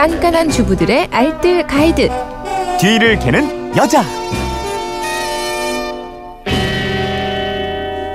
깐깐한 주부들의 알뜰 가이드. 뒤를 캐는 여자.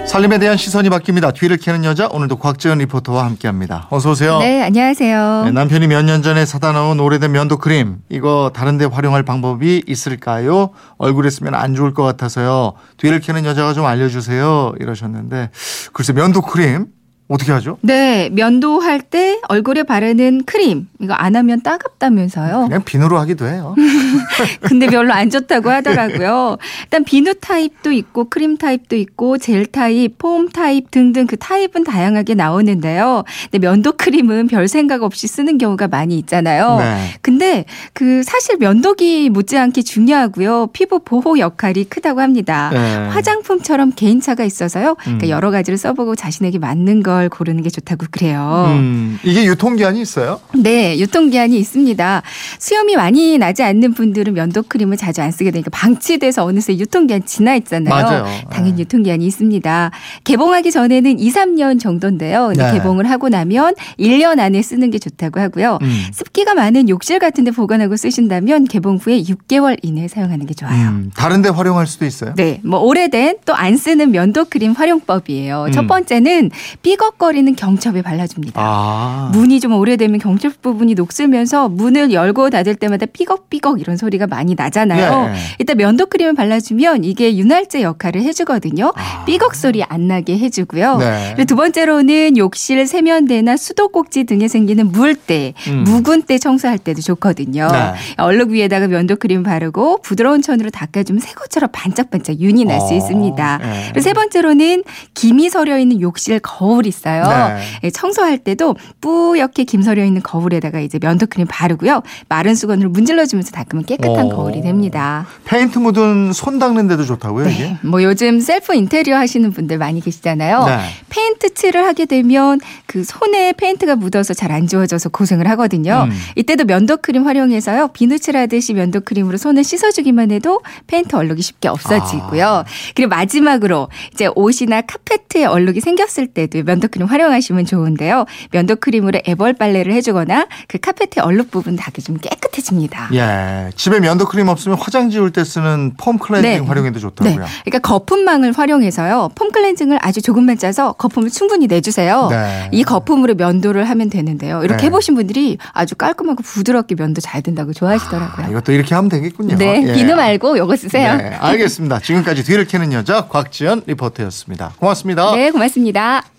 살림에 대한 시선이 바뀝니다. 뒤를 캐는 여자 오늘도 곽재현 리포터와 함께합니다. 어서 오세요. 네, 안녕하세요. 네, 남편이 몇 년 전에 사다 놓은 오래된 면도 크림 이거 다른데 활용할 방법이 있을까요? 얼굴에 쓰면 안 좋을 것 같아서요. 뒤를 캐는 여자가 좀 알려주세요. 이러셨는데 글쎄 면도 크림 어떻게 하죠? 네, 면도할 때 얼굴에 바르는 크림 이거 안 하면 따갑다면서요. 그냥 비누로 하기도 해요. 근데 별로 안 좋다고 하더라고요. 일단 비누 타입도 있고 크림 타입도 있고 젤 타입, foam 타입 등등 그 타입은 다양하게 나오는데요. 근데 면도 크림은 별 생각 없이 쓰는 경우가 많이 있잖아요. 네. 근데 그 사실 면도기 못지않게 중요하고요. 피부 보호 역할이 크다고 합니다. 네. 화장품처럼 개인차가 있어서요. 그러니까 음. 여러 가지를 써보고 자신에게 맞는 걸 고르는 게 좋다고 그래요. 음, 이게 유통기한이 있어요? 네, 유통기한이 있습니다. 수염이 많이 나지 않는 분들은 면도 크림을 자주 안 쓰게 되니까 방치돼서 어느새 유통기한 지나 있잖아요. 맞아요. 당연히 네. 유통기한이 있습니다. 개봉하기 전에는 2, 3년 정도인데요. 네. 개봉을 하고 나면 1년 안에 쓰는 게 좋다고 하고요. 음. 습기가 많은 욕실 같은 데 보관하고 쓰신다면 개봉 후에 6개월 이내에 사용하는 게 좋아요. 음, 다른 데 활용할 수도 있어요? 네, 뭐 오래된 또 안 쓰는 면도 크림 활용법이에요. 음. 첫 번째는 삐 걱거리는 경첩에 발라줍니다. 아. 문이 좀 오래되면 경첩 부분이 녹슬면서 문을 열고 닫을 때마다 삐걱삐걱 이런 소리가 많이 나잖아요. 예. 일단 면도 크림을 발라주면 이게 윤활제 역할을 해주거든요. 아. 삐걱 소리 안 나게 해주고요. 네. 두 번째로는 욕실 세면대나 수도꼭지 등에 생기는 물때, 음. 묵은 때 청소할 때도 좋거든요. 네. 얼룩 위에다가 면도 크림 바르고 부드러운 천으로 닦아주면 새 것처럼 반짝반짝 윤이 날수 어, 있습니다. 예. 그리고 세 번째로는 김이 서려 있는 욕실 거울 있어요. 네. 예, 청소할 때도 뿌옇게 김 서려 있는 거울에다가 이제 면도 크림 바르고요. 마른 수건으로 문질러 주면서 닦으면 깨끗한 오. 거울이 됩니다. 페인트 묻은 손 닦는 데도 좋다고요, 이게? 네. 뭐 요즘 셀프 인테리어 하시는 분들 많이 계시잖아요. 네. 페인트 칠을 하게 되면 그 손에 페인트가 묻어서 잘 안 지워져서 고생을 하거든요. 음. 이때도 면도 크림 활용해서요. 비누 칠 하듯이 면도 크림으로 손을 씻어주기만 해도 페인트 얼룩이 쉽게 없어지고요. 아. 그리고 마지막으로 이제 옷이나 카페트에 얼룩이 생겼을 때도 면도 크림 활용하시면 좋은데요. 면도 크림으로 애벌 빨래를 해주거나 그 카페트의 얼룩 부분 닦아주면 깨끗해집니다. 예. 집에 면도 크림 없으면 화장 지울 때 쓰는 foam cleansing 네. 활용해도 네. 좋다고요. 그러니까 거품망을 활용해서요. foam cleansing을 아주 조금만 짜서 거품을 충분히 내주세요. 네. 이 거품으로 면도를 하면 되는데요. 이렇게 네. 해보신 분들이 아주 깔끔하고 부드럽게 면도 잘 된다고 좋아하시더라고요. 아, 이것도 이렇게 하면 되겠군요. 네, 예. 비누 말고 요거 쓰세요. 네, 알겠습니다. 지금까지 뒤를 캐는 여자 곽지연 리포터였습니다. 고맙습니다. 네, 고맙습니다.